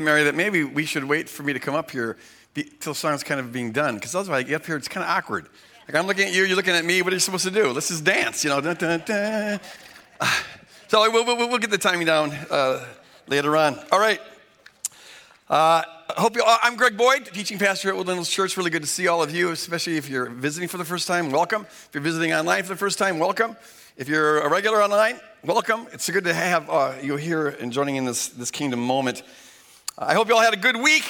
Mary, that maybe we should wait for me to come up here be, till song's kind of being done, because otherwise I get up here, it's kind of awkward. Like I'm looking at you, you're looking at me. What are you supposed to do? Let's just dance, you know. Dun, dun, dun. So we'll, we'll, we'll, get the timing down uh, later on. All right. Uh, hope you. I'm Greg Boyd, teaching pastor at Woodland Hills Church. Really good to see all of you, especially if you're visiting for the first time. Welcome. If you're visiting online for the first time, welcome. If you're a regular online, welcome. It's good to have uh, you here and joining in this, this kingdom moment. I hope you all had a good week.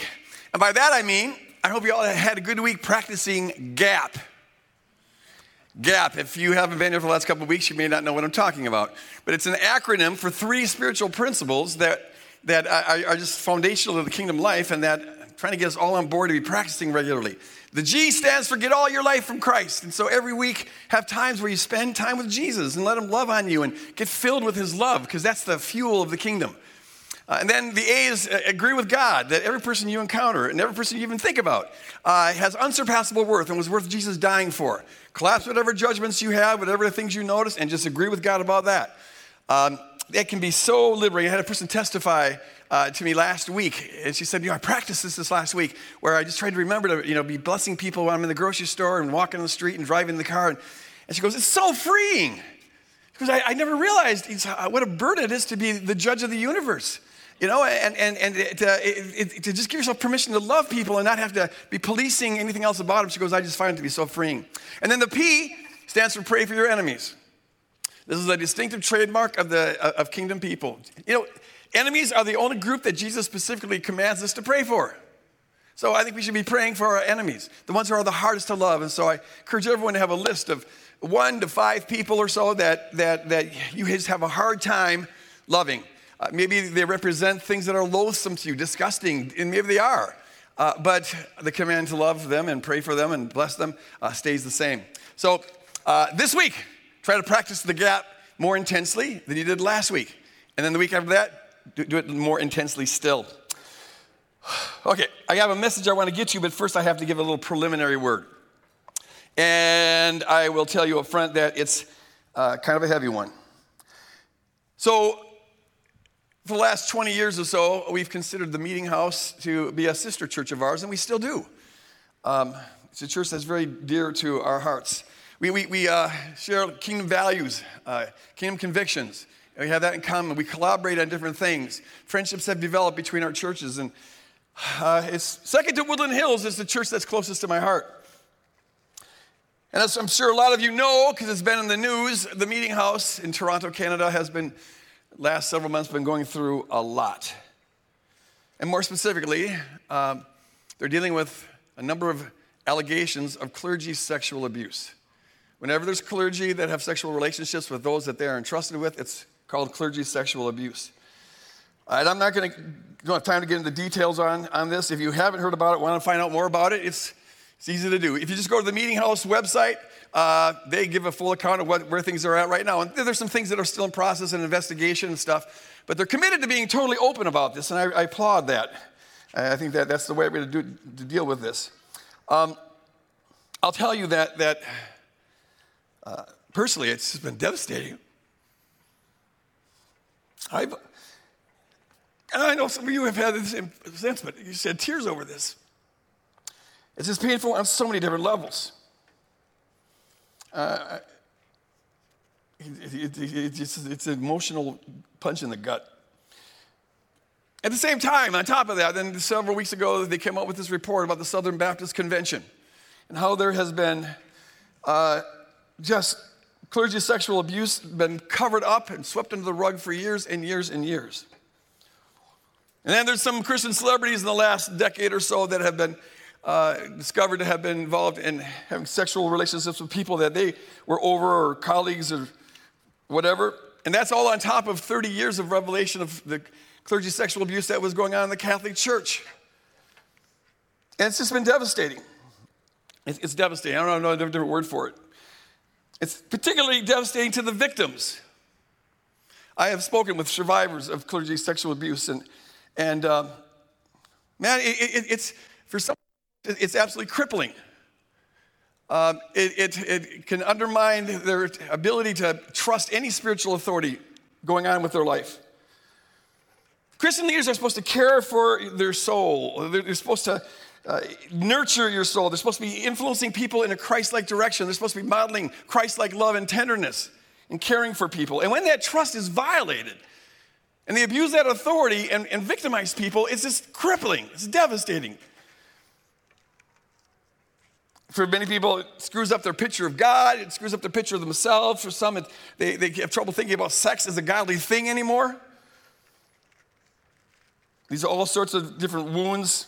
And by that I mean, I hope you all had a good week practicing GAP. GAP. If you haven't been here for the last couple weeks, you may not know what I'm talking about. But it's an acronym for three spiritual principles that, that are, are just foundational to the kingdom life and that I'm trying to get us all on board to be practicing regularly. The G stands for get all your life from Christ. And so every week, have times where you spend time with Jesus and let him love on you and get filled with his love because that's the fuel of the kingdom. Uh, and then the A's uh, agree with God that every person you encounter and every person you even think about uh, has unsurpassable worth and was worth Jesus dying for. Collapse whatever judgments you have, whatever things you notice, and just agree with God about that. Um, that can be so liberating. I had a person testify uh, to me last week, and she said, "You know, I practiced this this last week, where I just tried to remember to, you know, be blessing people when I'm in the grocery store and walking on the street and driving the car." And, and she goes, "It's so freeing." Because I, I never realized what a burden it is to be the judge of the universe. You know, and, and, and to, uh, it, it, to just give yourself permission to love people and not have to be policing anything else about them. She goes, I just find it to be so freeing. And then the P stands for pray for your enemies. This is a distinctive trademark of, the, uh, of kingdom people. You know, enemies are the only group that Jesus specifically commands us to pray for. So I think we should be praying for our enemies, the ones who are the hardest to love. And so I encourage everyone to have a list of one to five people or so that, that, that you just have a hard time loving. Uh, maybe they represent things that are loathsome to you, disgusting, and maybe they are. Uh, but the command to love them and pray for them and bless them uh, stays the same. So uh, this week, try to practice the gap more intensely than you did last week. And then the week after that, do, do it more intensely still. Okay, I have a message I want to get to, but first I have to give a little preliminary word. And I will tell you up front that it's uh, kind of a heavy one. So, for the last 20 years or so, we've considered the Meeting House to be a sister church of ours, and we still do. Um, it's a church that's very dear to our hearts. We, we, we uh, share kingdom values, uh, kingdom convictions. We have that in common. We collaborate on different things. Friendships have developed between our churches, and uh, it's second to Woodland Hills is the church that's closest to my heart. And as I'm sure a lot of you know, because it's been in the news, the Meeting House in Toronto, Canada, has been last several months been going through a lot. And more specifically, um, they're dealing with a number of allegations of clergy sexual abuse. Whenever there's clergy that have sexual relationships with those that they are entrusted with, it's called clergy sexual abuse. And I'm not going to have time to get into details on, on this. If you haven't heard about it, want to find out more about it, it's, it's easy to do. If you just go to the Meeting House website, uh, they give a full account of what, where things are at right now. And there's some things that are still in process and investigation and stuff, but they're committed to being totally open about this, and I, I applaud that. I think that that's the way we're going to, to deal with this. Um, I'll tell you that, that uh, personally, it's been devastating. I've, and I know some of you have had the same sense, but you shed tears over this. It's just painful on so many different levels. Uh, it, it, it, just, it's an emotional punch in the gut. At the same time, on top of that, then several weeks ago, they came out with this report about the Southern Baptist Convention and how there has been uh, just clergy sexual abuse been covered up and swept under the rug for years and years and years. And then there's some Christian celebrities in the last decade or so that have been uh, discovered to have been involved in having sexual relationships with people that they were over or colleagues or whatever. And that's all on top of 30 years of revelation of the clergy sexual abuse that was going on in the Catholic Church. And it's just been devastating. It's, it's devastating. I don't know a different word for it. It's particularly devastating to the victims. I have spoken with survivors of clergy sexual abuse, and, and um, man, it, it, it's for some it's absolutely crippling. Um, it, it, it can undermine their ability to trust any spiritual authority going on with their life. Christian leaders are supposed to care for their soul. They're, they're supposed to uh, nurture your soul. They're supposed to be influencing people in a Christ like direction. They're supposed to be modeling Christ like love and tenderness and caring for people. And when that trust is violated and they abuse that authority and, and victimize people, it's just crippling, it's devastating. For many people, it screws up their picture of God, it screws up their picture of themselves. For some, it, they, they have trouble thinking about sex as a godly thing anymore. These are all sorts of different wounds.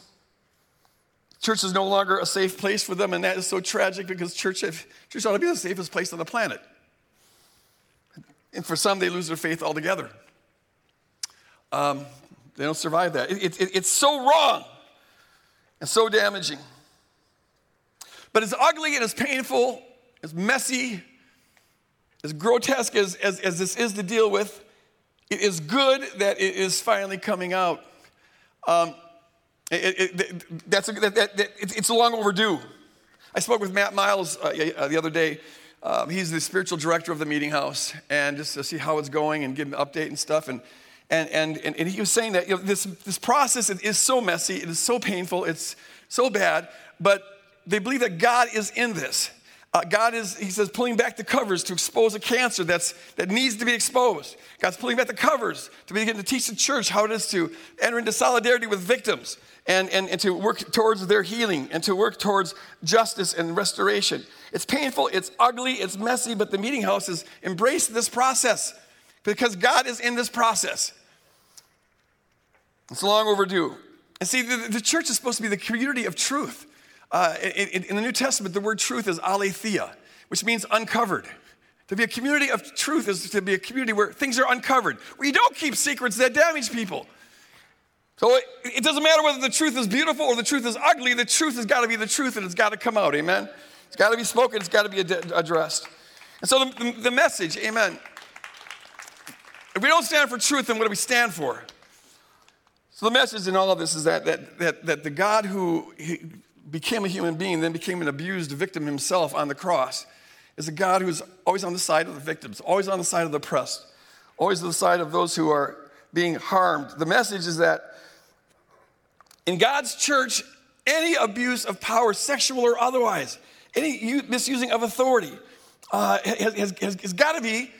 Church is no longer a safe place for them, and that is so tragic because church, church ought to be the safest place on the planet. And for some, they lose their faith altogether. Um, they don't survive that. It, it, it's so wrong and so damaging. But as ugly and as painful, as messy, as grotesque as, as, as this is to deal with, it is good that it is finally coming out. Um, it, it, that's a, that, that, that, it's long overdue. I spoke with Matt Miles uh, uh, the other day. Um, he's the spiritual director of the meeting house, and just to see how it's going and give him an update and stuff. And, and, and, and, and he was saying that you know, this, this process is so messy, it is so painful, it's so bad, but they believe that God is in this. Uh, God is, he says, pulling back the covers to expose a cancer that's, that needs to be exposed. God's pulling back the covers to begin to teach the church how it is to enter into solidarity with victims and, and, and to work towards their healing and to work towards justice and restoration. It's painful, it's ugly, it's messy, but the meeting house has embraced this process because God is in this process. It's long overdue. And see, the, the church is supposed to be the community of truth. Uh, in, in, the New Testament, the word truth is aletheia, which means uncovered. To be a community of truth is to be a community where things are uncovered, where you don't keep secrets that damage people. So it, it doesn't matter whether the truth is beautiful or the truth is ugly, the truth has got to be the truth and it's got to come out, amen? It's got to be spoken, it's got to be ad- addressed. And so the, the, the message, amen. If we don't stand for truth, then what do we stand for? So the message in all of this is that, that, that, that the God who became a human being, then became an abused victim himself on the cross, is a God who's always on the side of the victims, always on the side of the oppressed, always on the side of those who are being harmed. The message is that in God's church, any abuse of power, sexual or otherwise, any misusing of authority, uh, has, has, has got to be,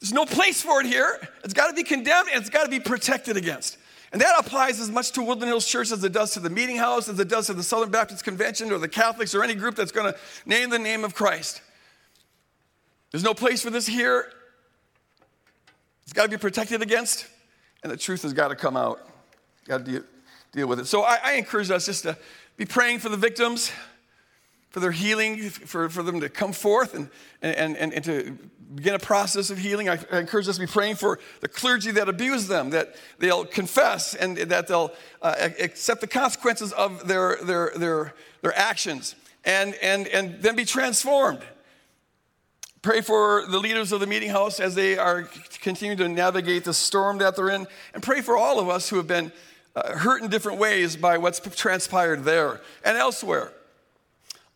there's no place for it here. It's got to be condemned and it's got to be protected against. And that applies as much to Woodland Hills Church as it does to the meeting house, as it does to the Southern Baptist Convention or the Catholics or any group that's going to name the name of Christ. There's no place for this here. It's got to be protected against, and the truth has got to come out. Got to deal, deal with it. So I, I encourage us just to be praying for the victims, for their healing, for, for them to come forth and, and, and, and to begin a process of healing. I, I, encourage us to be praying for the clergy that abuse them, that they'll confess and that they'll uh, accept the consequences of their, their, their, their actions and, and, and then be transformed. Pray for the leaders of the meeting house as they are continuing to navigate the storm that they're in. And pray for all of us who have been uh, hurt in different ways by what's transpired there and elsewhere.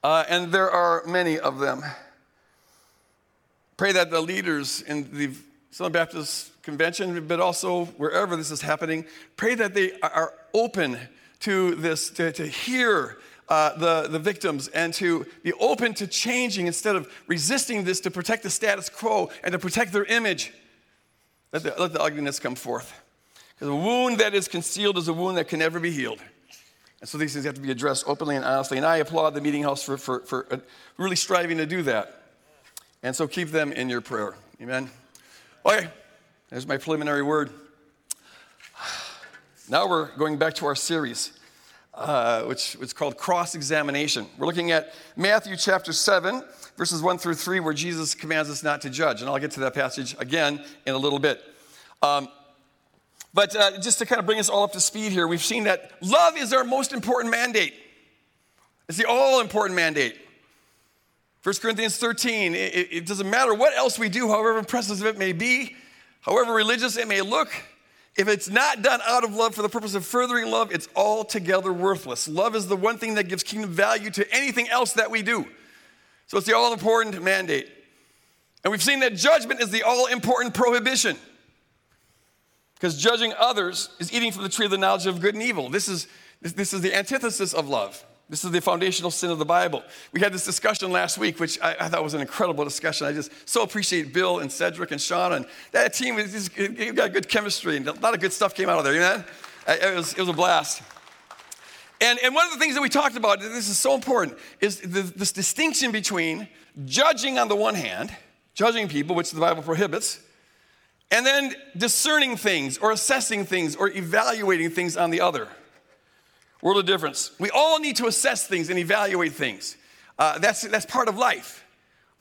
Uh, and there are many of them. Pray that the leaders in the Southern Baptist Convention, but also wherever this is happening, pray that they are open to this, to, to hear uh, the, the victims and to be open to changing instead of resisting this to protect the status quo and to protect their image. Let the, let the ugliness come forth. Because a wound that is concealed is a wound that can never be healed. And so these things have to be addressed openly and honestly. And I applaud the meeting house for, for, for uh, really striving to do that. And so keep them in your prayer. Amen. Okay, there's my preliminary word. Now we're going back to our series, uh, which is called Cross Examination. We're looking at Matthew chapter 7, verses 1 through 3, where Jesus commands us not to judge. And I'll get to that passage again in a little bit. Um, but uh, just to kind of bring us all up to speed here, we've seen that love is our most important mandate. It's the all important mandate. 1 Corinthians 13, it, it, doesn't matter what else we do, however impressive it may be, however religious it may look, if it's not done out of love for the purpose of furthering love, it's altogether worthless. Love is the one thing that gives kingdom value to anything else that we do. So it's the all important mandate. And we've seen that judgment is the all important prohibition. Because judging others is eating from the tree of the knowledge of good and evil. This is, this, this is the antithesis of love. This is the foundational sin of the Bible. We had this discussion last week, which I, I, thought was an incredible discussion. I just so appreciate Bill and Cedric and Sean and that team. You got good chemistry and a lot of good stuff came out of there. You know, it was, it was a blast. And, and one of the things that we talked about, this is so important, is the, this distinction between judging on the one hand, judging people, which the Bible prohibits, and then discerning things or assessing things or evaluating things on the other. World of difference. We all need to assess things and evaluate things. Uh, that's, that's part of life.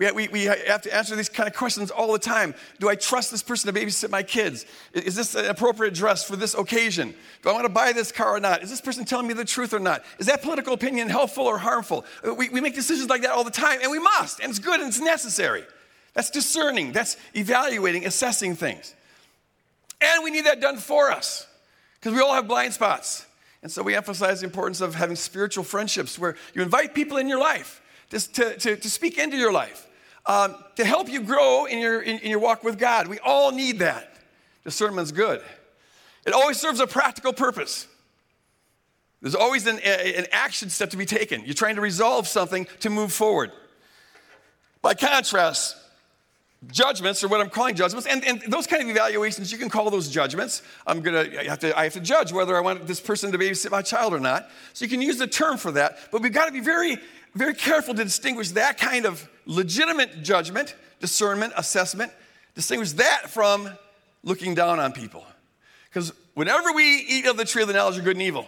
We, we, we have to answer these kind of questions all the time. Do I trust this person to babysit my kids? Is this an appropriate dress for this occasion? Do I want to buy this car or not? Is this person telling me the truth or not? Is that political opinion helpful or harmful? We, we make decisions like that all the time, and we must, and it's good and it's necessary. That's discerning, that's evaluating, assessing things. And we need that done for us because we all have blind spots. And so we emphasize the importance of having spiritual friendships where you invite people in your life to, to, to speak into your life, um, to help you grow in your, in, in your walk with God. We all need that. Discernment's good. It always serves a practical purpose. There's always an, a, an action step to be taken. You're trying to resolve something to move forward. By contrast, judgments, or what I'm calling judgments, and, and those kind of evaluations, you can call those judgments. I'm gonna, I have, to, I have to judge whether I want this person to babysit my child or not. So you can use the term for that, but we've got to be very, very careful to distinguish that kind of legitimate judgment, discernment, assessment, distinguish that from looking down on people. Because whenever we eat of the tree of the knowledge of good and evil,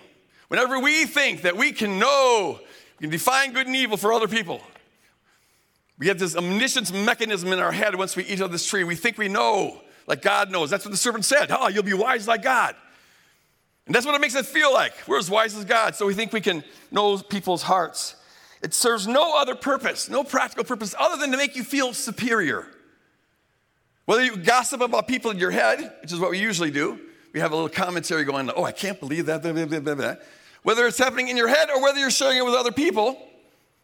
whenever we think that we can know, we can define good and evil for other people, we have this omniscience mechanism in our head once we eat of this tree. We think we know, like God knows. That's what the serpent said. Oh, you'll be wise like God. And that's what it makes it feel like. We're as wise as God. So we think we can know people's hearts. It serves no other purpose, no practical purpose other than to make you feel superior. Whether you gossip about people in your head, which is what we usually do, we have a little commentary going, oh, I can't believe that. Whether it's happening in your head or whether you're sharing it with other people,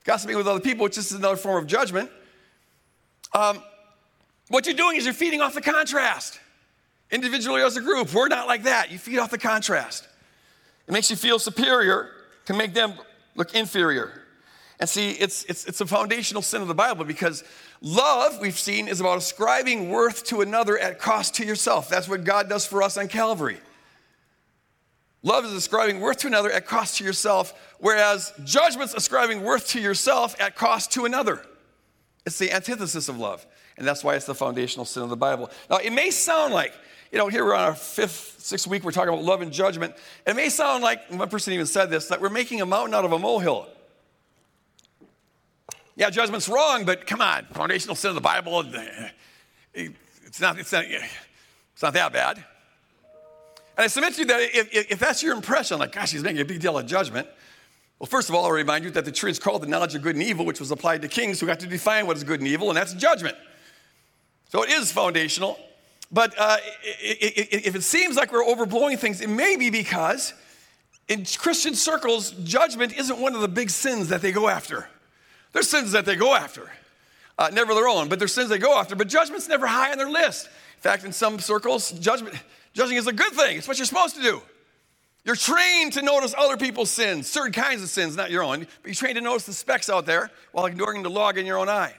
gossiping with other people, which is another form of judgment. Um, what you're doing is you're feeding off the contrast. Individually or as a group, we're not like that. You feed off the contrast. It makes you feel superior to make them look inferior. And see, it's, it's, it's a foundational sin of the Bible because love, we've seen, is about ascribing worth to another at cost to yourself. That's what God does for us on Calvary. Love is ascribing worth to another at cost to yourself, whereas judgment's ascribing worth to yourself at cost to another. It's the antithesis of love. And that's why it's the foundational sin of the Bible. Now, it may sound like, you know, here we're on our fifth, sixth week, we're talking about love and judgment. It may sound like, one person even said this, that we're making a mountain out of a molehill. Yeah, judgment's wrong, but come on, foundational sin of the Bible, eh, eh, it's not, it's not, it's not that bad. And I submit to you that if, if that's your impression, like, gosh, he's making a big deal of judgment, well, first of all, I'll remind you that the tree is called the knowledge of good and evil, which was applied to kings who got to define what is good and evil, and that's judgment. So it is foundational. But uh, if it seems like we're overblowing things, it may be because in Christian circles, judgment isn't one of the big sins that they go after. There's sins that they go after, uh, never their own, but there's sins they go after. But judgment's never high on their list. In fact, in some circles, judgment, Judging is a good thing, it's what you're supposed to do. You're trained to notice other people's sins, certain kinds of sins, not your own, but you're trained to notice the specks out there while ignoring the log in your own eye.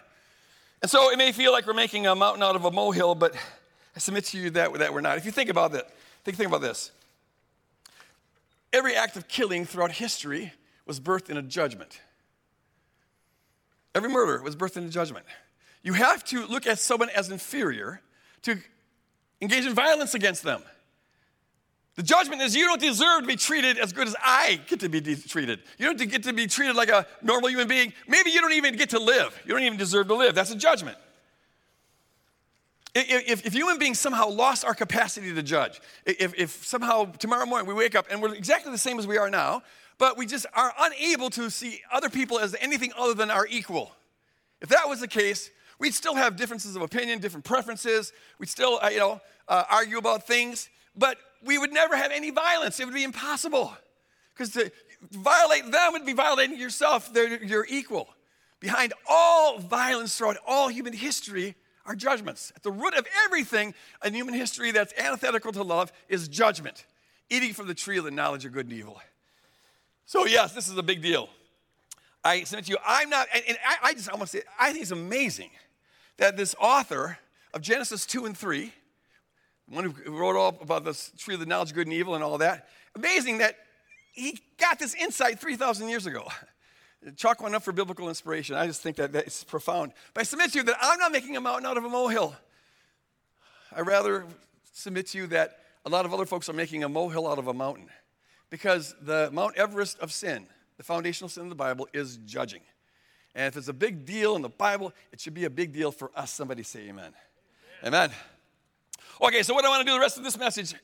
And so it may feel like we're making a mountain out of a molehill, but I submit to you that, that we're not. If you think about that, think, think about this. Every act of killing throughout history was birthed in a judgment. Every murder was birthed in a judgment. You have to look at someone as inferior to engage in violence against them. The judgment is you don't deserve to be treated as good as I get to be de- treated. You don't get to be treated like a normal human being. Maybe you don't even get to live. You don't even deserve to live. That's a judgment. If, if human beings somehow lost our capacity to judge, if, if somehow tomorrow morning we wake up and we're exactly the same as we are now, but we just are unable to see other people as anything other than our equal, if that was the case, we'd still have differences of opinion, different preferences. We'd still, uh, you know, uh, argue about things, but we would never have any violence. It would be impossible. Because to violate them would be violating yourself. They're, you're equal. Behind all violence throughout all human history are judgments. At the root of everything in human history that's antithetical to love is judgment, eating from the tree of the knowledge of good and evil. So, yes, this is a big deal. I submit to you, I'm not, and, and I, I, just almost say, I think it's amazing that this author of Genesis 2 and 3, one who wrote all about the tree of the knowledge of good and evil and all that, amazing that he got this insight 3,000 years ago. Chalk one up for biblical inspiration. I just think that that's profound. But I submit to you that I'm not making a mountain out of a molehill. I rather submit to you that a lot of other folks are making a molehill out of a mountain. Because the Mount Everest of sin, the foundational sin of the Bible, is judging. And if it's a big deal in the Bible, it should be a big deal for us. Somebody say amen. Amen. amen. Okay, so what I want to do the rest of this message,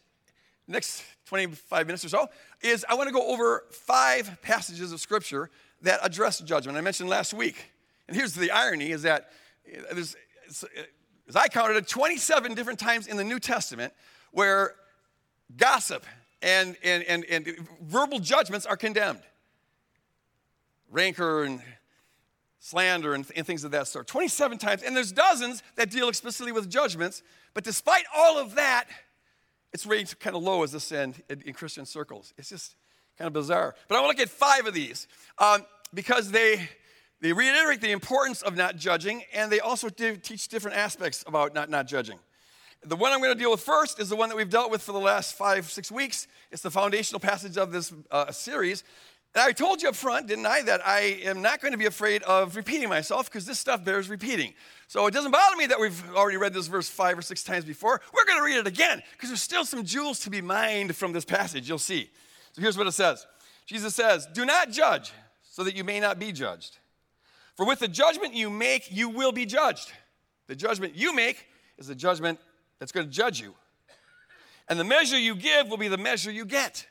next 25 minutes or so, is I want to go over five passages of Scripture that address judgment. I mentioned last week. And here's the irony is that uh, there's, uh, as I counted it, 27 different times in the New Testament where gossip and, and, and, and verbal judgments are condemned. Rancor and slander and, and, things of that sort. 27 times. And there's dozens that deal explicitly with judgments. But despite all of that, it's rated kind of low as a sin in, in Christian circles. It's just kind of bizarre. But I want to look at five of these um, because they, they reiterate the importance of not judging and they also teach different aspects about not, not judging. The one I'm going to deal with first is the one that we've dealt with for the last five, six weeks. It's the foundational passage of this uh, series. And I told you up front, didn't I, that I am not going to be afraid of repeating myself because this stuff bears repeating. So it doesn't bother me that we've already read this verse five or six times before. We're going to read it again because there's still some jewels to be mined from this passage. You'll see. So here's what it says Jesus says, Do not judge so that you may not be judged. For with the judgment you make, you will be judged. The judgment you make is the judgment that's going to judge you. And the measure you give will be the measure you get.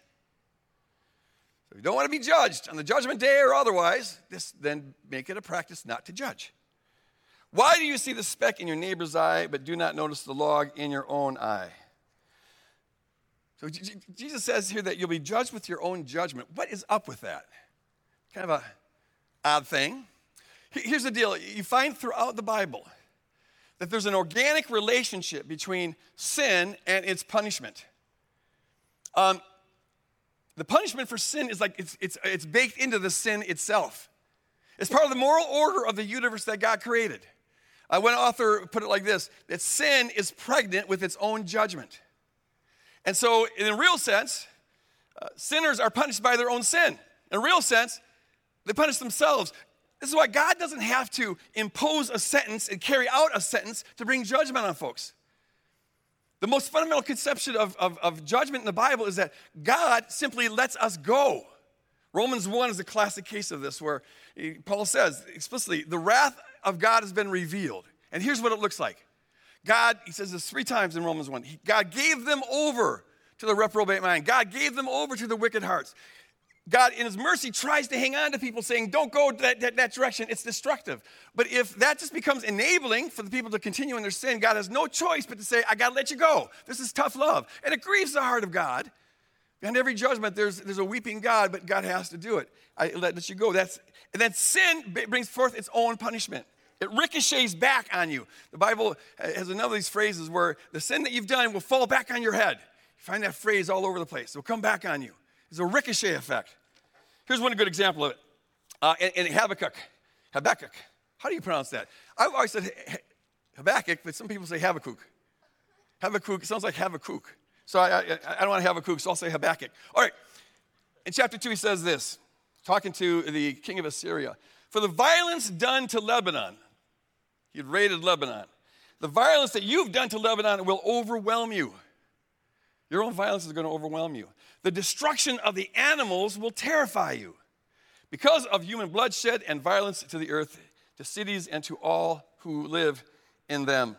If you don't want to be judged on the judgment day or otherwise, this, then make it a practice not to judge. Why do you see the speck in your neighbor's eye, but do not notice the log in your own eye? So Jesus says here that you'll be judged with your own judgment. What is up with that? Kind of a odd thing. Here's the deal you find throughout the Bible that there's an organic relationship between sin and its punishment. Um, the punishment for sin is like it's, it's, it's baked into the sin itself. It's part of the moral order of the universe that God created. Uh, one author put it like this that sin is pregnant with its own judgment. And so, in a real sense, uh, sinners are punished by their own sin. In a real sense, they punish themselves. This is why God doesn't have to impose a sentence and carry out a sentence to bring judgment on folks. The most fundamental conception of, of, of judgment in the Bible is that God simply lets us go. Romans 1 is a classic case of this, where eh, Paul says explicitly, the wrath of God has been revealed. And here's what it looks like God, he says this three times in Romans 1. He, God gave them over to the reprobate mind. God gave them over to the wicked hearts. God, in his mercy, tries to hang on to people saying, don't go that, that, that, direction, it's destructive. But if that just becomes enabling for the people to continue in their sin, God has no choice but to say, I got to let you go. This is tough love. And it grieves the heart of God. Behind every judgment, there's, there's a weeping God, but God has to do it. I let, let you go. That's, and then sin brings forth its own punishment. It ricochets back on you. The Bible has another of these phrases where the sin that you've done will fall back on your head. You find that phrase all over the place. It will come back on you. It's a ricochet effect. Here's one good example of it. Uh, in, in Habakkuk, Habakkuk. How do you pronounce that? I've always said Habakkuk, but some people say Habakkuk. Habakkuk, it sounds like Habakkuk. So I, I, I don't want to Habakkuk, so I'll say Habakkuk. All right. In chapter 2, he says this, talking to the king of Assyria. For the violence done to Lebanon, he had raided Lebanon. The violence that you've done to Lebanon will overwhelm you. Your own violence is going to overwhelm you. The destruction of the animals will terrify you. Because of human bloodshed and violence to the earth, to cities, and to all who live in them.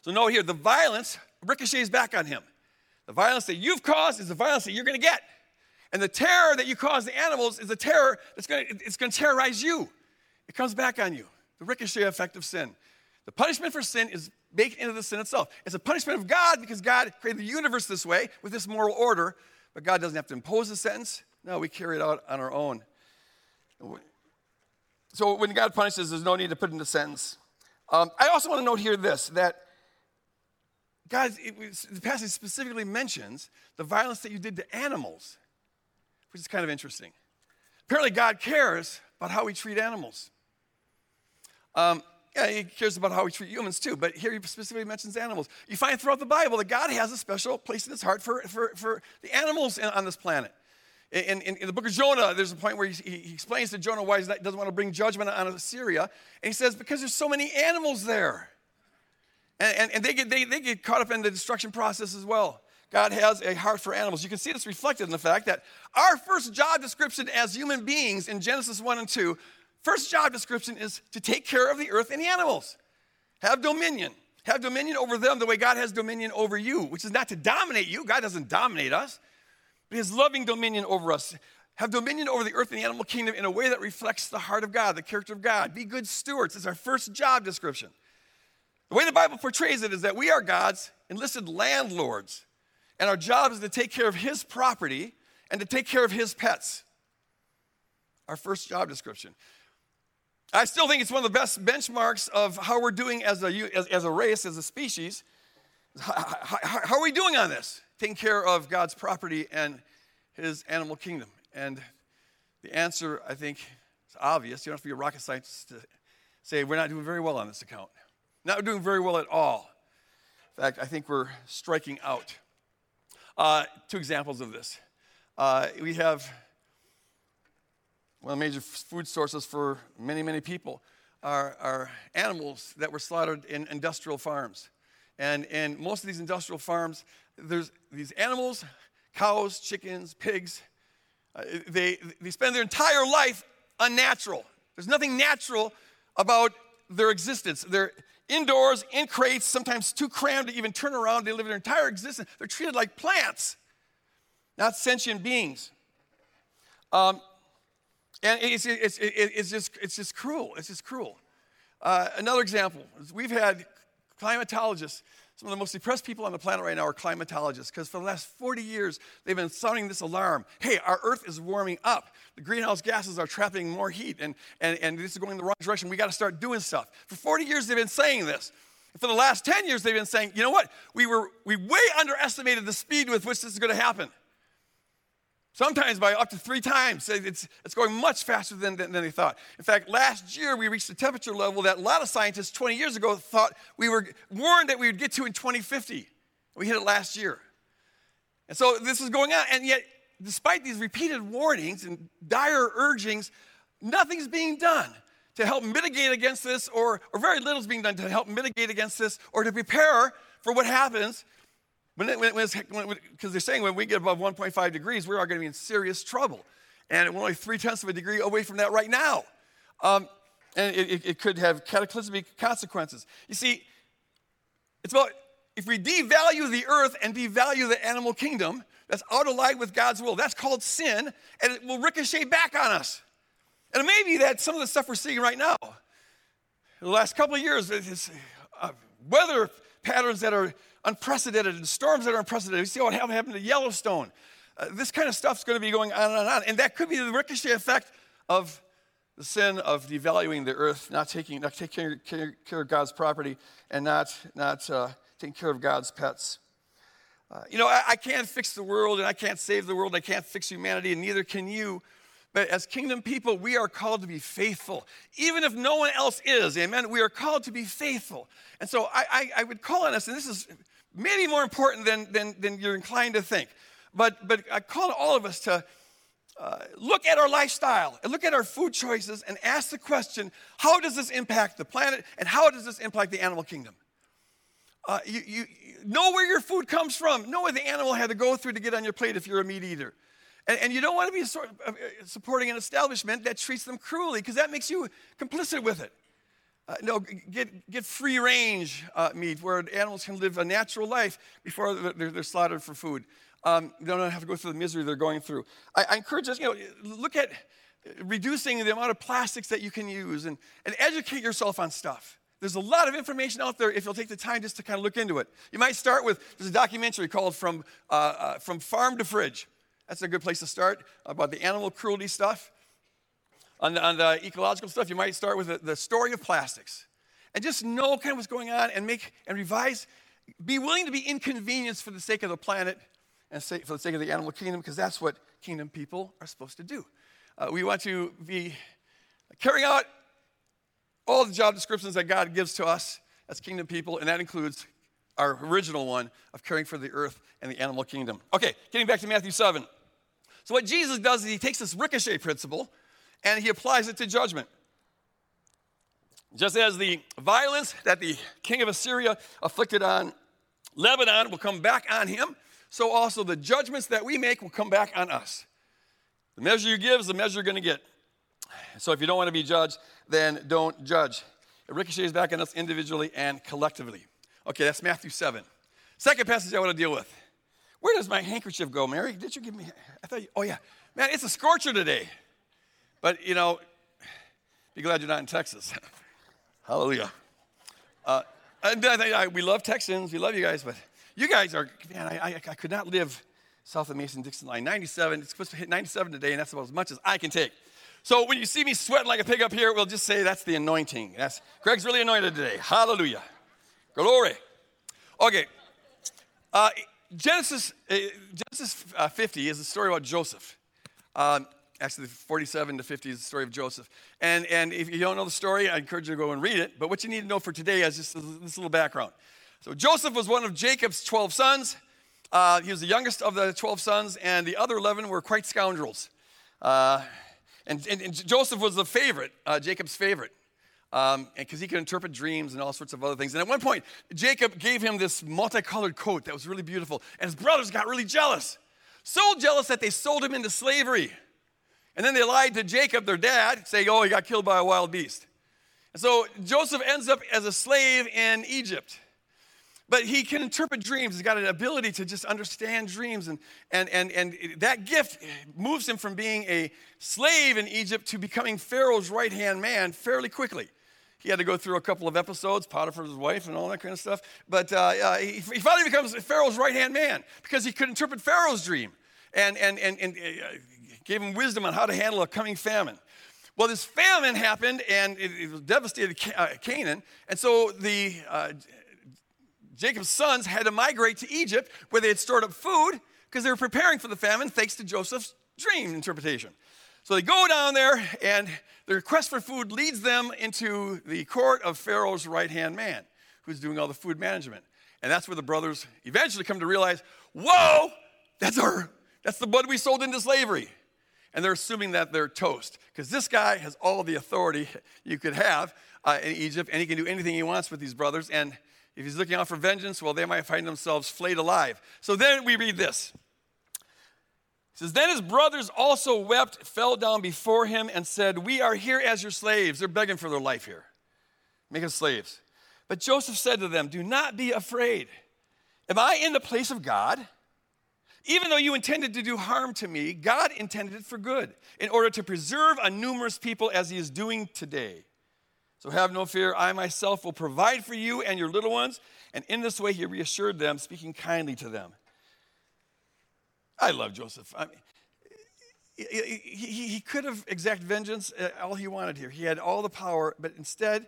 So, note here, the violence ricochets back on him. The violence that you've caused is the violence that you're going to get. And the terror that you cause the animals is the terror that's going to, it's going to terrorize you. It comes back on you the ricochet effect of sin. The punishment for sin is baked into the sin itself. It's a punishment of God because God created the universe this way with this moral order, but God doesn't have to impose a sentence. No, we carry it out on our own. So when God punishes, there's no need to put in a sentence. Um, I also want to note here this that God, the passage specifically mentions the violence that you did to animals, which is kind of interesting. Apparently, God cares about how we treat animals. Um, yeah, he cares about how we treat humans too, but here he specifically mentions animals. You find throughout the Bible that God has a special place in his heart for, for, for the animals on this planet. In, in, in, the book of Jonah, there's a point where he, he explains to Jonah why he doesn't want to bring judgment on Assyria. And he says, because there's so many animals there. And, and, and they, get, they, they get caught up in the destruction process as well. God has a heart for animals. You can see this reflected in the fact that our first job description as human beings in Genesis 1 and 2, first job description is to take care of the earth and the animals. Have dominion. Have dominion over them the way God has dominion over you, which is not to dominate you. God doesn't dominate us but his loving dominion over us. Have dominion over the earth and the animal kingdom in a way that reflects the heart of God, the character of God. Be good stewards. It's our first job description. The way the Bible portrays it is that we are God's enlisted landlords, and our job is to take care of His property and to take care of His pets. Our first job description. I still think it's one of the best benchmarks of how we're doing as a, as, as a race, as a species. How, how, how are we doing on this? taking care of God's property and his animal kingdom? And the answer, I think, is obvious. You don't have to be a rocket scientist to say we're not doing very well on this account. Not doing very well at all. In fact, I think we're striking out. Uh, two examples of this. Uh, we have one of the major food sources for many, many people are, are animals that were slaughtered in industrial farms. And, and most of these industrial farms, there's these animals, cows, chickens, pigs, uh, they, they spend their entire life unnatural. There's nothing natural about their existence. They're indoors, in crates, sometimes too crammed to even turn around. They live their entire existence. They're treated like plants, not sentient beings. Um, and it's, it's, it's, just, it's just cruel. It's just cruel. Uh, another example we've had climatologists some of the most depressed people on the planet right now are climatologists because for the last 40 years they've been sounding this alarm. Hey, our Earth is warming up. The greenhouse gases are trapping more heat and, and, and this is going in the wrong direction. We got to start doing stuff. For 40 years they've been saying this. For the last 10 years they've been saying, you know what? We, were, we way underestimated the speed with which this is going to happen. Sometimes by up to three times. It's, it's going much faster than, than, than, they thought. In fact, last year we reached a temperature level that a lot of scientists 20 years ago thought we were warned that we would get to in 2050. We hit it last year. And so this is going on. And yet, despite these repeated warnings and dire urgings, nothing's being done to help mitigate against this, or, or very little is being done to help mitigate against this, or to prepare for what happens because they're saying when we get above 1.5 degrees, we are going to be in serious trouble. And we're only three tenths of a degree away from that right now. Um, and it, it, could have cataclysmic consequences. You see, it's about if we devalue the earth and devalue the animal kingdom, that's out of line with God's will. That's called sin, and it will ricochet back on us. And it may be that some of the stuff we're seeing right now, the last couple of years, uh, weather patterns that are unprecedented and storms that are unprecedented. You see what happened to Yellowstone. Uh, this kind of stuff's going to be going on and on. And on. And that could be the ricochet effect of the sin of devaluing the earth, not taking, not taking care, care of God's property, and not, not uh, taking care of God's pets. Uh, you know, I, I can't fix the world, and I can't save the world, I can't fix humanity, and neither can you. But as kingdom people, we are called to be faithful, even if no one else is. Amen. We are called to be faithful. And so I, I, I would call on us, and this is maybe more important than, than, than you're inclined to think. But, but I call on all of us to uh, look at our lifestyle and look at our food choices and ask the question how does this impact the planet and how does this impact the animal kingdom? Uh, you, you, know where your food comes from, know what the animal had to go through to get on your plate if you're a meat eater. And, and you don't want to be sort of uh, supporting an establishment that treats them cruelly because that makes you complicit with it. Uh, no, get, get free range uh, meat where animals can live a natural life before they're, they're slaughtered for food. Um, they don't have to go through the misery they're going through. I, I, encourage us, you know, look at reducing the amount of plastics that you can use and, and educate yourself on stuff. There's a lot of information out there if you'll take the time just to kind of look into it. You might start with there's a documentary called From, uh, uh, From Farm to Fridge. That's a good place to start about the animal cruelty stuff on the, on the ecological stuff, you might start with the, the story of plastics. and just know kind of what's going on and make and revise. Be willing to be inconvenienced for the sake of the planet and for the sake of the animal kingdom, because that's what kingdom people are supposed to do. Uh, we want to be carrying out all the job descriptions that God gives to us as kingdom people, and that includes our original one of caring for the earth and the animal kingdom. Okay, getting back to Matthew 7. So, what Jesus does is he takes this ricochet principle and he applies it to judgment. Just as the violence that the king of Assyria afflicted on Lebanon will come back on him, so also the judgments that we make will come back on us. The measure you give is the measure you're going to get. So if you don't want to be judged, then don't judge. It ricochets back on us individually and collectively. Okay, that's Matthew 7. Second passage I want to deal with. Where does my handkerchief go, Mary? Did you give me? I thought you, oh yeah. Man, it's a scorcher today. But, you know, be glad you're not in Texas. Hallelujah. Uh, and I, I, we love Texans. We love you guys, but you guys are, man, I, I, I could not live south of Mason Dixon line. 97, it's supposed to hit 97 today, and that's about as much as I can take. So when you see me sweating like a pig up here, we'll just say that's the anointing. That's, Greg's really anointed today. Hallelujah. Glory. Okay. Uh, Genesis, uh, Genesis uh, 50 is a story about Joseph. Um, actually, 47 to 50 is the story of Joseph. And, and if you don't know the story, I encourage you to go and read it. But what you need to know for today is just this little background. So Joseph was one of Jacob's 12 sons. Uh, he was the youngest of the 12 sons, and the other 11 were quite scoundrels. Uh, and, and, and, Joseph was the favorite, uh, Jacob's favorite, because um, he could interpret dreams and all sorts of other things. And at one point, Jacob gave him this multicolored coat that was really beautiful, and his brothers got really jealous. So jealous that they sold him into slavery. And then they lied to Jacob, their dad, saying, Oh, he got killed by a wild beast. And so Joseph ends up as a slave in Egypt. But he can interpret dreams. He's got an ability to just understand dreams. And, and, and, and that gift moves him from being a slave in Egypt to becoming Pharaoh's right hand man fairly quickly. He had to go through a couple of episodes, Potiphar's wife and all that kind of stuff. But uh, uh, he, he, finally becomes Pharaoh's right hand man because he could interpret Pharaoh's dream and, and, and, and uh, gave him wisdom on how to handle a coming famine. Well, this famine happened and it, it devastated uh, Canaan. And so the uh, Jacob's sons had to migrate to Egypt where they had stored up food because they were preparing for the famine thanks to Joseph's dream interpretation. So they go down there, and the request for food leads them into the court of Pharaoh's right hand man, who's doing all the food management. And that's where the brothers eventually come to realize whoa, that's, our, that's the blood we sold into slavery. And they're assuming that they're toast because this guy has all the authority you could have uh, in Egypt, and he can do anything he wants with these brothers. And if he's looking out for vengeance, well, they might find themselves flayed alive. So then we read this. It says, Then his brothers also wept, fell down before him, and said, We are here as your slaves. They're begging for their life here. Make us slaves. But Joseph said to them, Do not be afraid. Am I in the place of God? Even though you intended to do harm to me, God intended it for good, in order to preserve a numerous people as he is doing today. So have no fear, I myself will provide for you and your little ones. And in this way, he reassured them, speaking kindly to them. I love Joseph. I mean, he, could have exacted vengeance uh, all he wanted here. He had all the power, but instead,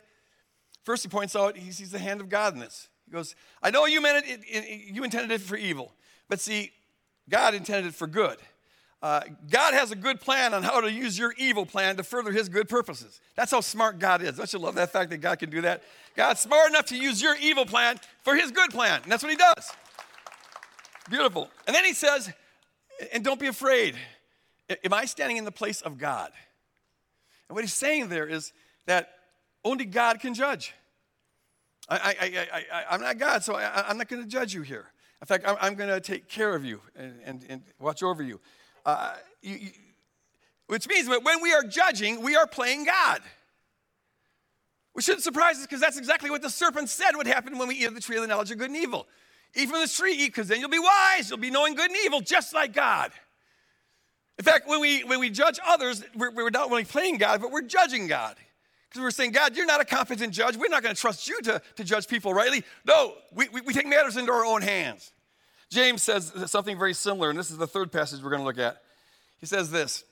first he points out he sees the hand of God in this. He goes, I know you meant it, it you intended it for evil, but see, God intended it for good. Uh, God has a good plan on how to use your evil plan to further his good purposes. That's how smart God is. Don't you love that fact that God can do that? God's smart enough to use your evil plan for his good plan. And that's what he does. Beautiful. And then he says, and don't be afraid. Am I standing in the place of God? And what he's saying there is that only God can judge. I, I, I, I'm not God, so I, am not going to judge you here. In fact, I'm, I'm going to take care of you and, and, and watch over you. Uh, you, you, which means that when we are judging, we are playing God. Which shouldn't surprise us because that's exactly what the serpent said would happen when we eat of the tree of the knowledge of good and evil. Eat from this tree, eat, because then you'll be wise. You'll be knowing good and evil, just like God. In fact, when we, when we judge others, we're, we're not only playing God, but we're judging God. Because we're saying, God, you're not a competent judge. We're not going to trust you to, to judge people rightly. No, we, we, we take matters into our own hands. James says something very similar, and this is the third passage we're going to look at. He says this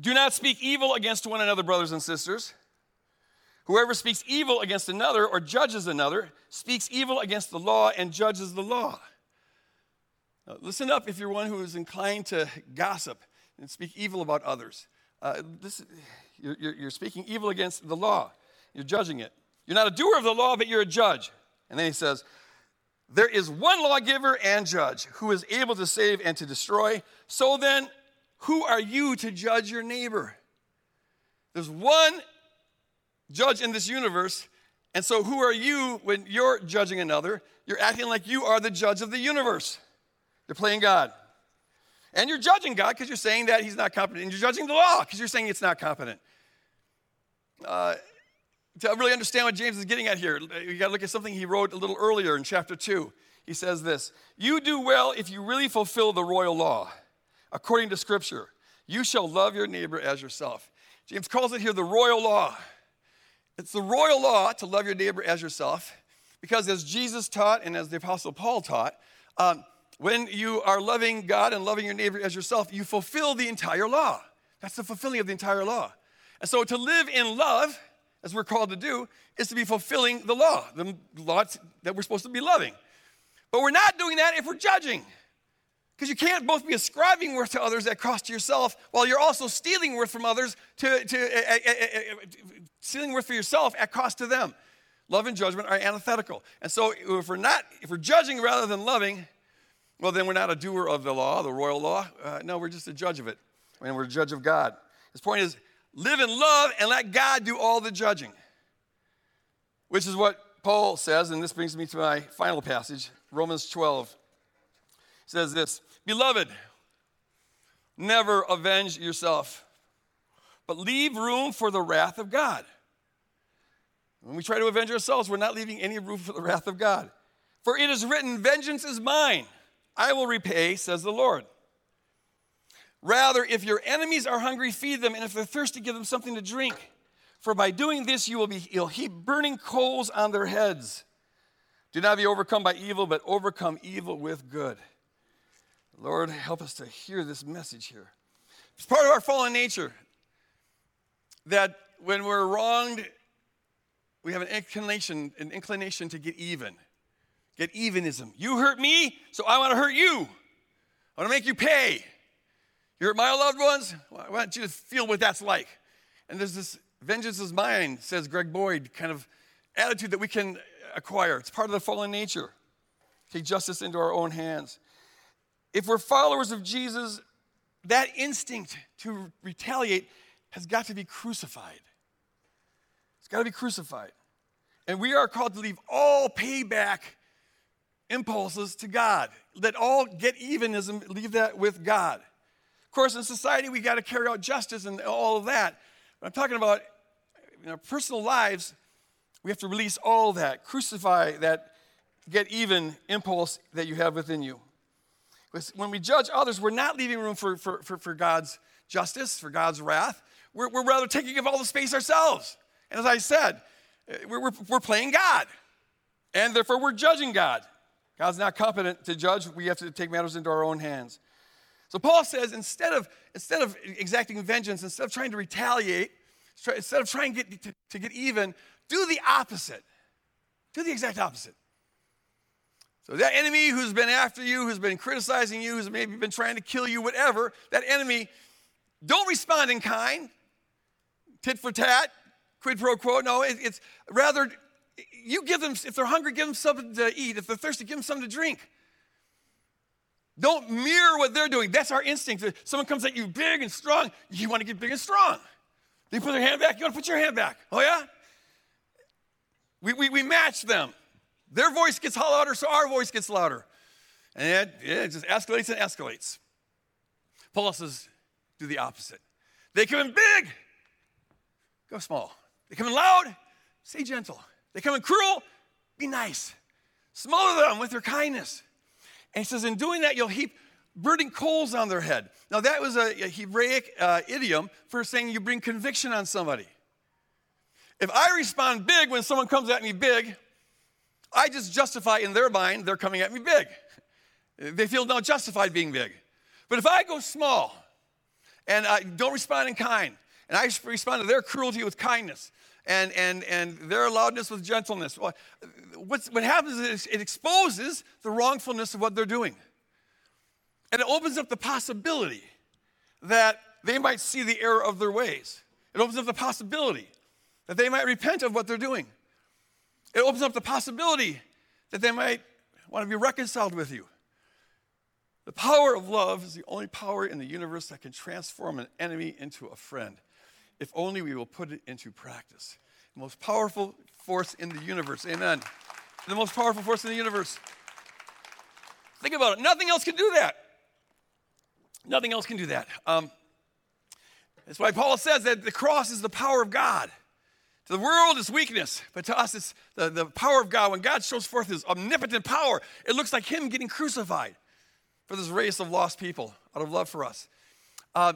Do not speak evil against one another, brothers and sisters. Whoever speaks evil against another or judges another speaks evil against the law and judges the law. Now, listen up if you're one who is inclined to gossip and speak evil about others. Uh, this, you're, you're speaking evil against the law, you're judging it. You're not a doer of the law, but you're a judge. And then he says, There is one lawgiver and judge who is able to save and to destroy. So then, who are you to judge your neighbor? There's one judge in this universe. And so, who are you when you're judging another? You're acting like you are the judge of the universe. You're playing God. And you're judging God because you're saying that he's not competent. And you're judging the law because you're saying it's not competent. Uh, to really understand what James is getting at here, you got to look at something he wrote a little earlier in chapter 2. He says this You do well if you really fulfill the royal law. According to Scripture, you shall love your neighbor as yourself. James calls it here the royal law. It's the royal law to love your neighbor as yourself, because as Jesus taught and as the Apostle Paul taught, um, when you are loving God and loving your neighbor as yourself, you fulfill the entire law. That's the fulfilling of the entire law. And so to live in love, as we're called to do, is to be fulfilling the law, the law that we're supposed to be loving. But we're not doing that if we're judging. Because you can't both be ascribing worth to others at cost to yourself while you're also stealing worth from others to, to uh, uh, uh, stealing worth for yourself at cost to them. Love and judgment are antithetical. And so if we're not, if we're judging rather than loving, well, then we're not a doer of the law, the royal law. Uh, no, we're just a judge of it. And we're a judge of God. His point is live in love and let God do all the judging, which is what Paul says, and this brings me to my final passage, Romans 12 says this Beloved, never avenge yourself, but leave room for the wrath of God. When we try to avenge ourselves, we're not leaving any room for the wrath of God. For it is written, Vengeance is mine, I will repay, says the Lord. Rather, if your enemies are hungry, feed them, and if they're thirsty, give them something to drink. For by doing this, you will be, you'll heap burning coals on their heads. Do not be overcome by evil, but overcome evil with good. Lord, help us to hear this message here. It's part of our fallen nature that when we're wronged, we have an inclination, an inclination to get even. Get evenism. You hurt me, so I want to hurt you. I want to make you pay. You hurt my loved ones, well, I want you to feel what that's like. And there's this vengeance is mine, says Greg Boyd, kind of attitude that we can acquire. It's part of the fallen nature. Take justice into our own hands. If we're followers of Jesus, that instinct to retaliate has got to be crucified. It's got to be crucified. And we are called to leave all payback impulses to God. Let all get evenism, leave that with God. Of course, in society, we got to carry out justice and all of that. But I'm talking about in our personal lives, we have to release all that, crucify that get even impulse that you have within you. When we judge others, we're not leaving room for, for, for, for God's justice, for God's wrath. We're, we're rather taking up all the space ourselves. And as I said, eh, we're, we're, we're playing God. And therefore, we're judging God. God's not competent to judge. We have to take matters into our own hands. So Paul says instead of, instead of exacting vengeance, instead of trying to retaliate, instead of trying to get, to, to get even, do the opposite. Do the exact opposite. So that enemy who's been after you, who's been criticizing you, who's maybe been trying to kill you, whatever, that enemy, don't respond in kind, tit for tat, quid pro quo. No, it, it's rather you give them, if they're hungry, give them something to eat. If they're thirsty, give them something to drink. Don't mirror what they're doing. That's our instinct. If someone comes at you big and strong, you want to get big and strong. They put their hand back, you want to put your hand back. Oh, yeah? We, we, we match them. Their voice gets louder, so our voice gets louder. And it, it just escalates and escalates. Paul says, do the opposite. They come in big, go small. They come in loud, stay gentle. They come in cruel, be nice. Smother them with your kindness. And he says, in doing that, you'll heap burning coals on their head. Now, that was a, a Hebraic uh, idiom for saying you bring conviction on somebody. If I respond big when someone comes at me big, I just justify in their mind they're coming at me big. They feel now justified being big. But if I go small and I don't respond in kind, and I respond to their cruelty with kindness, and, and, and their loudness with gentleness. What's, what happens is it exposes the wrongfulness of what they're doing. And it opens up the possibility that they might see the error of their ways. It opens up the possibility that they might repent of what they're doing. It opens up the possibility that they might want to be reconciled with you. The power of love is the only power in the universe that can transform an enemy into a friend, if only we will put it into practice. The most powerful force in the universe. Amen. The most powerful force in the universe. Think about it. Nothing else can do that. Nothing else can do that. Um, that's why Paul says that the cross is the power of God. To the world, it's weakness, but to us, it's the, the power of God. When God shows forth his omnipotent power, it looks like him getting crucified for this race of lost people out of love for us. Uh,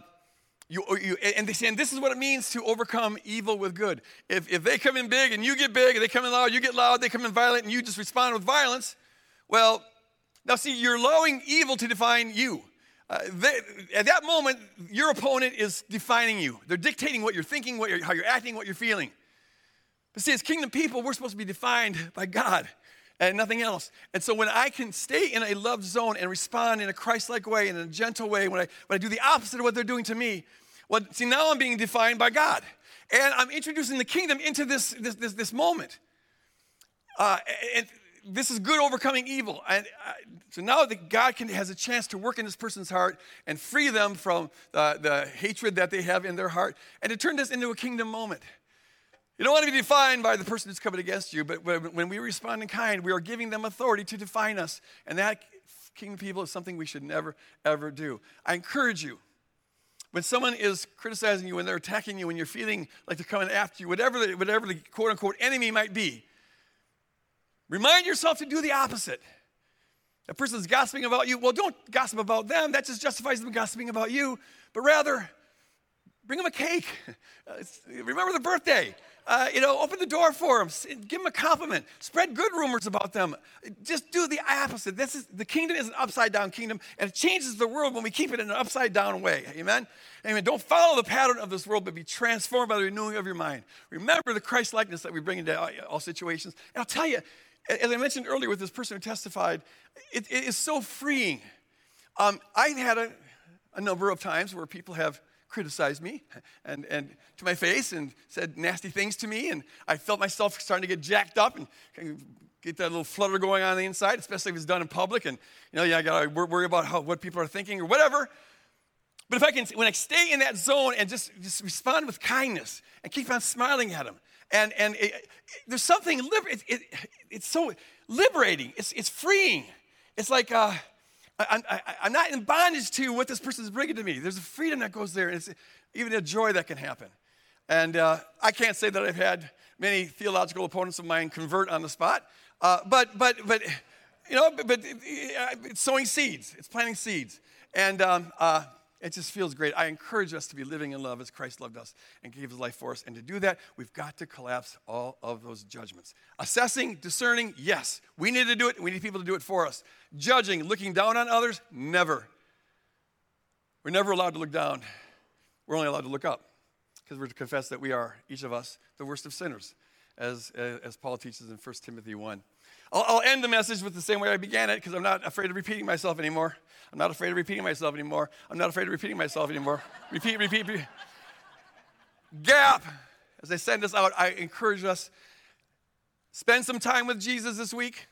you, you, and they say, and this is what it means to overcome evil with good. If, if they come in big and you get big, and they come in loud, you get loud, they come in violent, and you just respond with violence, well, now see, you're allowing evil to define you. Uh, they, at that moment, your opponent is defining you. They're dictating what you're thinking, what you're, how you're acting, what you're feeling. See, as kingdom people, we're supposed to be defined by God and nothing else. And so when I can stay in a love zone and respond in a Christ-like way, and in a gentle way, when I, when I do the opposite of what they're doing to me, well, see, now I'm being defined by God. And I'm introducing the kingdom into this, this, this, this moment. Uh, and this is good overcoming evil. And uh, so now that God can, has a chance to work in this person's heart and free them from the, the hatred that they have in their heart and to turn this into a kingdom moment. You don't want to be defined by the person who's coming against you, but when we respond in kind, we are giving them authority to define us. And that, kingdom people, is something we should never, ever do. I encourage you, when someone is criticizing you, when they're attacking you, when you're feeling like they're coming after you, whatever the, whatever the quote unquote enemy might be, remind yourself to do the opposite. A person's gossiping about you, well, don't gossip about them. That just justifies them gossiping about you. But rather, bring them a cake. Remember the birthday. Uh, you know, open the door for them. Give them a compliment. Spread good rumors about them. Just do the opposite. This is the kingdom is an upside down kingdom, and it changes the world when we keep it in an upside down way. Amen. Amen. Don't follow the pattern of this world, but be transformed by the renewing of your mind. Remember the Christ likeness that we bring into all situations. And I'll tell you, as I mentioned earlier with this person who testified, it, it is so freeing. Um, I've had a, a number of times where people have criticized me and, and to my face and said nasty things to me. And I felt myself starting to get jacked up and get that little flutter going on, the inside, especially if it's done in public. And, you know, yeah, I got to worry about how, what people are thinking or whatever. But if I can, when I stay in that zone and just, just respond with kindness and keep on smiling at them, and, and it, it, there's something, liber- it, it's so liberating, it's, it's freeing. It's like, uh, I, am not in bondage to what this person is bringing to me. There's a freedom that goes there, and it's even a joy that can happen. And uh, I can't say that I've had many theological opponents of mine convert on the spot, uh, but but but you know, but, but it's sowing seeds. It's planting seeds, and um, uh, it just feels great. I encourage us to be living in love as Christ loved us and gave his life for us. And to do that, we've got to collapse all of those judgments. Assessing, discerning, yes. We need to do it. We need people to do it for us. Judging, looking down on others, never. We're never allowed to look down. We're only allowed to look up because we're to confess that we are, each of us, the worst of sinners, as, as Paul teaches in 1 Timothy 1. I'll, I'll end the message with the same way I began it because I'm not afraid of repeating myself anymore. I'm not afraid of repeating myself anymore. I'm not afraid of repeating myself anymore. repeat, repeat, repeat. Gap. As I send this out, I encourage us spend some time with Jesus this week,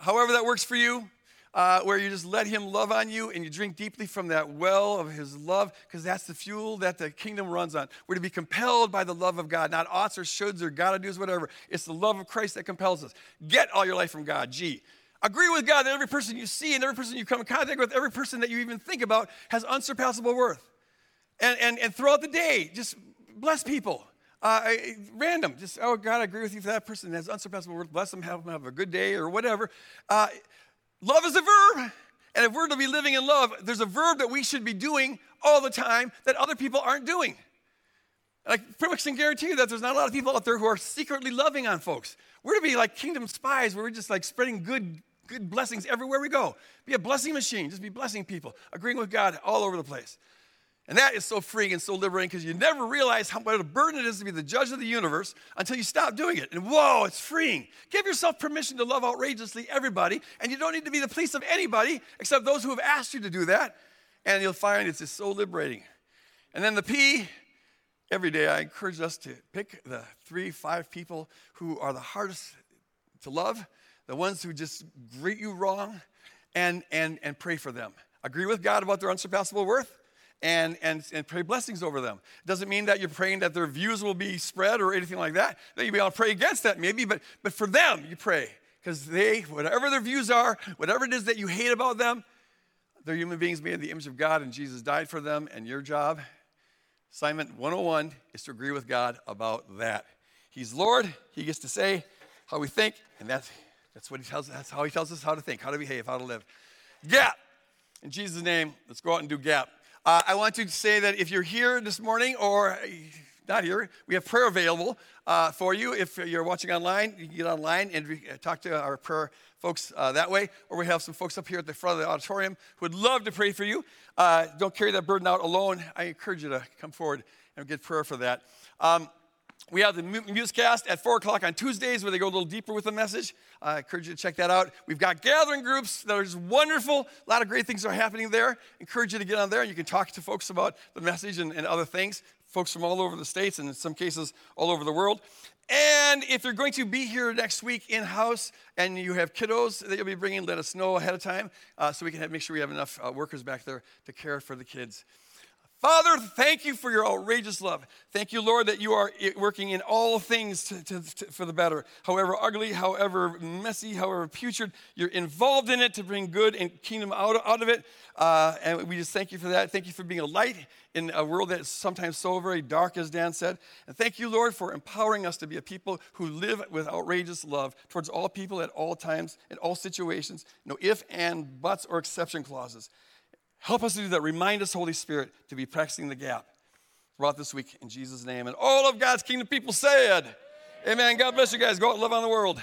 however that works for you uh, where you just let Him love on you and you drink deeply from that well of His love, because that's the fuel that the kingdom runs on. We're to be compelled by the love of God, not oughts or shoulds or gotta do's, whatever. It's the love of Christ that compels us. Get all your life from God. G. Agree with God that every person you see and every person you come in contact with, every person that you even think about has unsurpassable worth. And, and, and throughout the day, just bless people. Uh, random, just, oh, God, I agree with you for that person has unsurpassable worth. Bless them, have them have a good day or whatever. Uh, Love is a verb. And if we're to be living in love, there's a verb that we should be doing all the time that other people aren't doing. And I pretty much can guarantee you that there's not a lot of people out there who are secretly loving on folks. We're to be like kingdom spies where we're just like spreading good, good blessings everywhere we go. Be a blessing machine, just be blessing people, agreeing with God all over the place. And that is so freeing and so liberating because you never realize how much a burden it is to be the judge of the universe until you stop doing it. And whoa, it's freeing. Give yourself permission to love outrageously everybody, and you don't need to be the police of anybody except those who have asked you to do that. And you'll find it's just so liberating. And then the P, every day I encourage us to pick the three, five people who are the hardest to love, the ones who just greet you wrong, and, and, and pray for them. Agree with God about their unsurpassable worth and, and, and pray blessings over them. Doesn't mean that you're praying that their views will be spread or anything like that. That you may to pray against that maybe, but, but for them, you pray. Because they, whatever their views are, whatever it is that you hate about them, they're human beings made in the image of God, and Jesus died for them. And your job, assignment 101, is to agree with God about that. He's Lord. He gets to say how we think, and that's, that's what he tells. That's how he tells us how to think, how to behave, how to live. Gap. In Jesus' name, let's go out and do gap. Uh, I want to say that if you're here this morning or not here, we have prayer available uh, for you. If you're watching online, you can get online and uh, talk to our prayer folks uh, that way. Or we have some folks up here at the front of the auditorium who would love to pray for you. Uh, don't carry that burden out alone. I encourage you to come forward and get prayer for that. Um, we have the Musecast at 4 o'clock on Tuesdays where they go a little deeper with the message. I encourage you to check that out. We've got gathering groups that are just wonderful. A lot of great things are happening there. Encourage you to get on there. And you can talk to folks about the message and, and other things, folks from all over the states and in some cases all over the world. And if you're going to be here next week in house and you have kiddos that you'll be bringing, let us know ahead of time uh, so we can have, make sure we have enough uh, workers back there to care for the kids. Father, thank you for your outrageous love. Thank you, Lord, that you are working in all things to, to, to, for the better. However ugly, however messy, however putrid, you're involved in it to bring good and kingdom out, out of it. Uh, and we just thank you for that. Thank you for being a light in a world that's sometimes so very dark, as Dan said. And thank you, Lord, for empowering us to be a people who live with outrageous love towards all people at all times, in all situations. No if, and, buts, or exception clauses. Help us to do that. Remind us, Holy Spirit, to be practicing the gap throughout this week in Jesus' name. And all of God's kingdom people said, Amen. God bless you guys. Go out and live on the world.